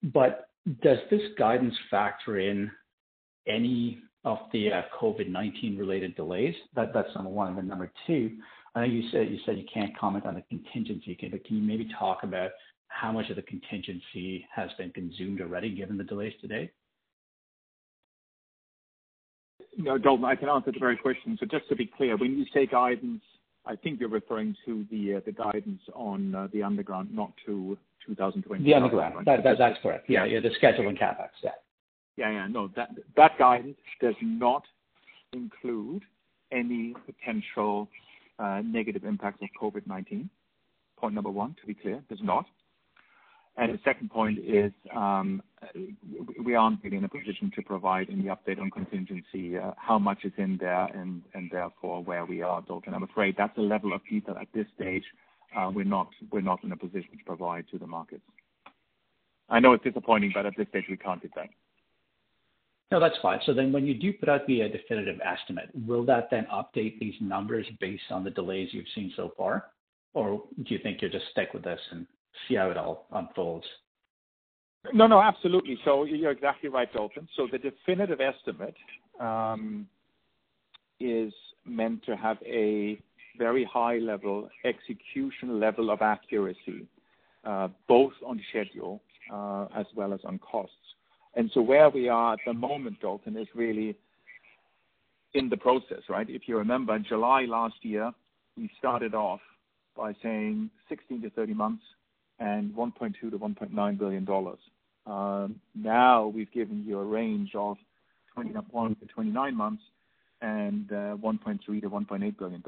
but does this guidance factor in any of the uh, COVID-19 related delays? That's number one. And then number two, I know you said you said you can't comment on the contingency, but can you maybe talk about how much of the contingency has been consumed already given the delays to date? No, Dalton, I can answer the very question. So just to be clear, when you say guidance, I think you're referring to the uh, the guidance on uh, the underground, not to 2020. The underground. That's correct. Yeah. The schedule and CapEx. Yeah. Yeah. Yeah, no, that that guidance does not include any potential uh, negative impact of COVID-19. Point number one, to be clear, does not. And the second point is, um, we aren't really in a position to provide any update on contingency, uh, how much is in there and therefore where we are, Dalton. I'm afraid that's a level of detail at this stage uh, we're not in a position to provide to the markets. I know it's disappointing, but at this stage, we can't do that. No, that's fine. So then when you do put out the uh, definitive estimate, will that then update these numbers based on the delays you've seen so far? Or do you think you'll just stick with this and see how it all unfolds? No, no, absolutely. So you're exactly right, Dalton. So the definitive estimate um, is meant to have a very high level, execution level of accuracy, uh, both on schedule uh, as well as on costs. And so where we are at the moment, Dalton, is really in the process, right? If you remember, in July last year, we started off by saying 16 to 30 months and $1.2 billion-$1.9 billion. Now we've given you a range of 21 to 29 months and $1.3 billion-$1.8 billion.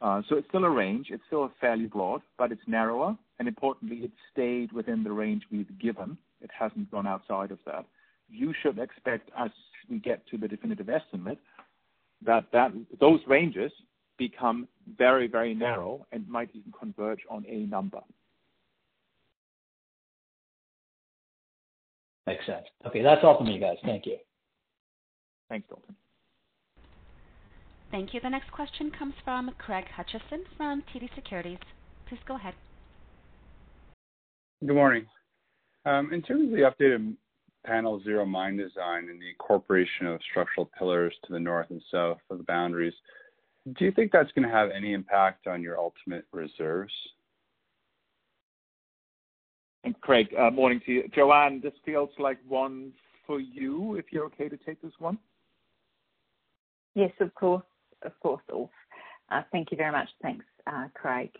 Uh so it's still a range. It's still fairly broad, but it's narrower, and importantly, it stayed within the range we've given. It hasn't gone outside of that. You should expect as we get to the definitive estimate that that those ranges become very, very narrow and might even converge on a number. Makes sense. Okay. That's all from me, guys. Thank you. Thanks, Dalton. Thank you. The next question comes from Craig Hutchison from TD Securities. Please go ahead. Good morning. Um, in terms of the updated Panel Zero mine design and the incorporation of structural pillars to the north and south of the boundaries, do you think that's going to have any impact on your ultimate reserves? Craig, uh, morning to you. Jo-Anne, this feels like one for you, if you're okay to take this one. Yes, of course, Of course, Ulf. Uh, thank you very much. Thanks, uh, Craig.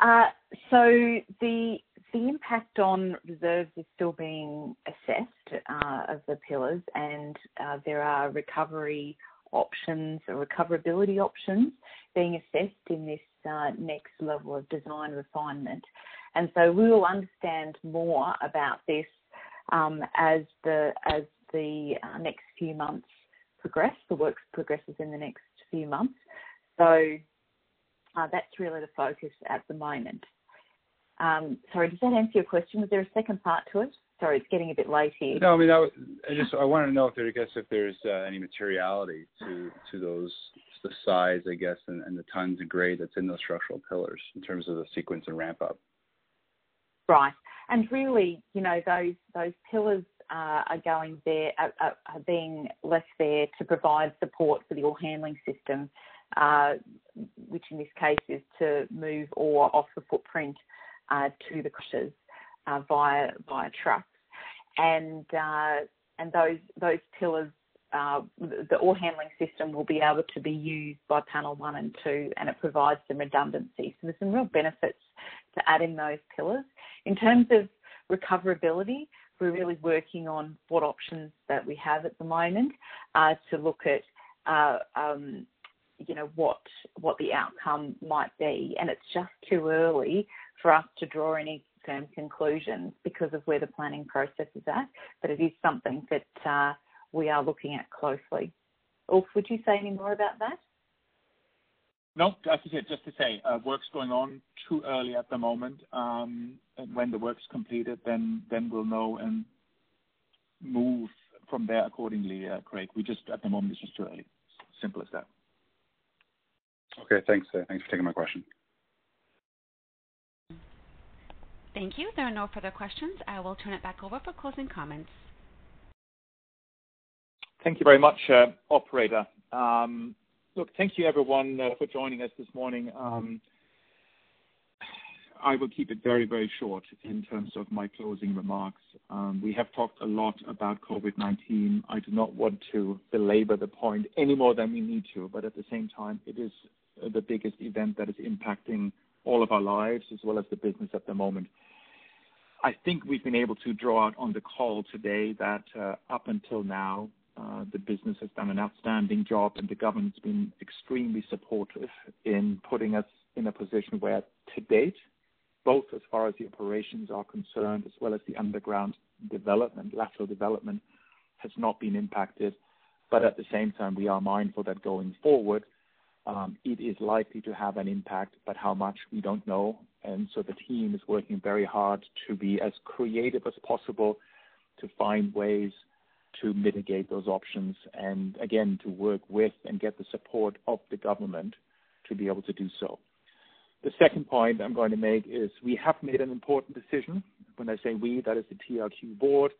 Uh so the the impact on reserves is still being assessed of the pillars, and there are recovery options or recoverability options being assessed in this next level of design refinement. And so we will understand more about this um, as the as the uh, next few months progress, the work progresses in the next few months. So uh, that's really the focus at the moment. Um, sorry, does that answer your question? Was there a second part to it? Sorry, it's getting a bit late here. No, I mean, I just I wanted to know if there, I guess, if there's uh, any materiality to to those the size, I guess, and the tons of grade that's in those structural pillars in terms of the sequence and ramp up. Right. And really, you know, those those pillars uh, are going there are, are, being left there to provide support for the ore handling system, uh, which in this case is to move ore off the footprint uh, to the crushers via trucks. And and those those pillars, the ore handling system will be able to be used by Panel One and Two, and it provides some redundancy. So there's some real benefits to adding those pillars. In terms of recoverability, we're really working on what options that we have at the moment uh, to look at uh, um, you know, what what the outcome might be. And it's just too early for us to draw any firm conclusions because of where the planning process is at. But it is something that uh, we are looking at closely. Ulf, would you say any more about that? No, just to say, uh, work's going on. Too early at the moment. Um, and when the work's completed, then we'll know and move from there accordingly, uh, Craig. We just at the moment, it's just too early. Simple as that. Okay, thanks. Uh, thanks for taking my question. Thank you. There are no further questions. I will turn it back over for closing comments. Thank you very much, operator. Um, Look, thank you everyone for joining us this morning. Um, I will keep it very, very short in terms of my closing remarks. Um, we have talked a lot about COVID-19. I do not want to belabor the point any more than we need to, but at the same time, it is the biggest event that is impacting all of our lives as well as the business at the moment. I think we've been able to draw out on the call today that uh, up until now, uh, the business has done an outstanding job, and the government's been extremely supportive in putting us in a position where to date, both as far as the operations are concerned, as well as the underground development, lateral development, has not been impacted. But At the same time, we are mindful that going forward, um, it is likely to have an impact, but how much, we don't know. And so The team is working very hard to be as creative as possible to find ways to mitigate those options and again, to work with and get the support of the government to be able to do so. The second point I'm going to make is we have made an important decision. When I say we, that is the TRQ board,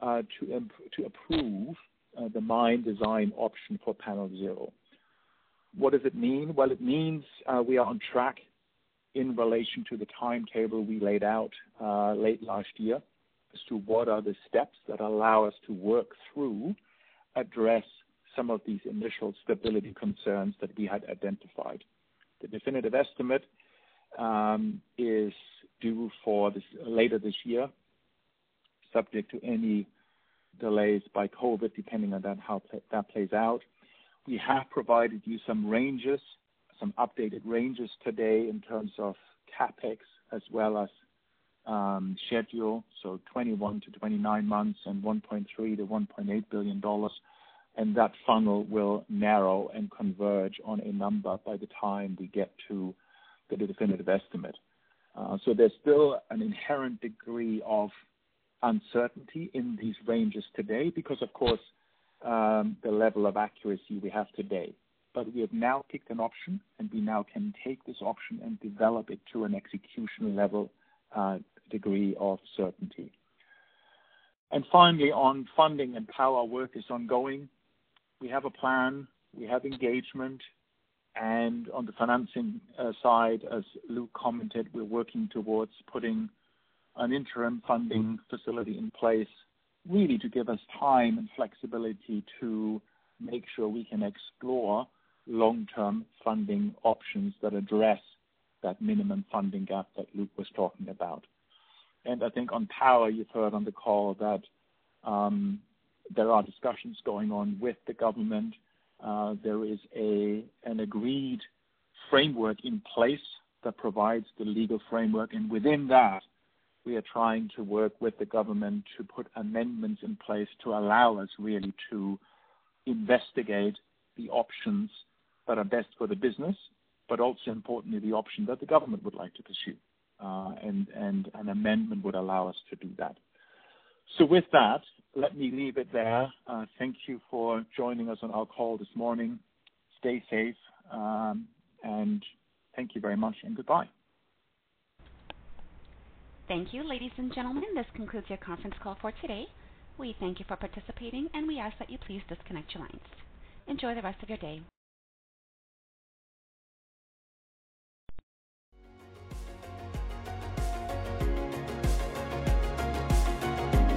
uh, to, to approve uh, the mine design option for Panel Zero. What does it mean? Well, it means uh, we are on track in relation to the timetable we laid out uh, late last year as to what are the steps that allow us to work through, address some of these initial stability concerns that we had identified. The definitive estimate um, is due for this later this year, subject to any delays by COVID, depending on that how that plays out. We have provided you some ranges, some updated ranges today in terms of CapEx as well as schedule, so 21 to 29 months and 1.3 to 1.8 billion dollars, and that funnel will narrow and converge on a number by the time we get to the definitive estimate. Uh, so there's still an inherent degree of uncertainty in these ranges today because, of course, um, the level of accuracy we have today. But we have now picked an option, and we now can take this option and develop it to an execution level uh, degree of certainty. And finally, on funding and power work is ongoing. We have a plan, we have engagement, and on the financing uh, side, as Luke commented, we're working towards putting an interim funding facility in place, really to give us time and flexibility to make sure we can explore long-term funding options that address that minimum funding gap that Luke was talking about. And I think on power, you've heard on the call that um, there are discussions going on with the government. Uh, there is a an agreed framework in place that provides the legal framework, and within that, we are trying to work with the government to put amendments in place to allow us really to investigate the options that are best for the business, but also importantly, the option that the government would like to pursue. Uh, and, an amendment would allow us to do that. So with that, let me leave it there. Uh, thank you for joining us on our call this morning. Stay safe, um, and thank you very much, and goodbye. Thank you, ladies and gentlemen. This concludes your conference call for today. We thank you for participating, and we ask that you please disconnect your lines. Enjoy the rest of your day.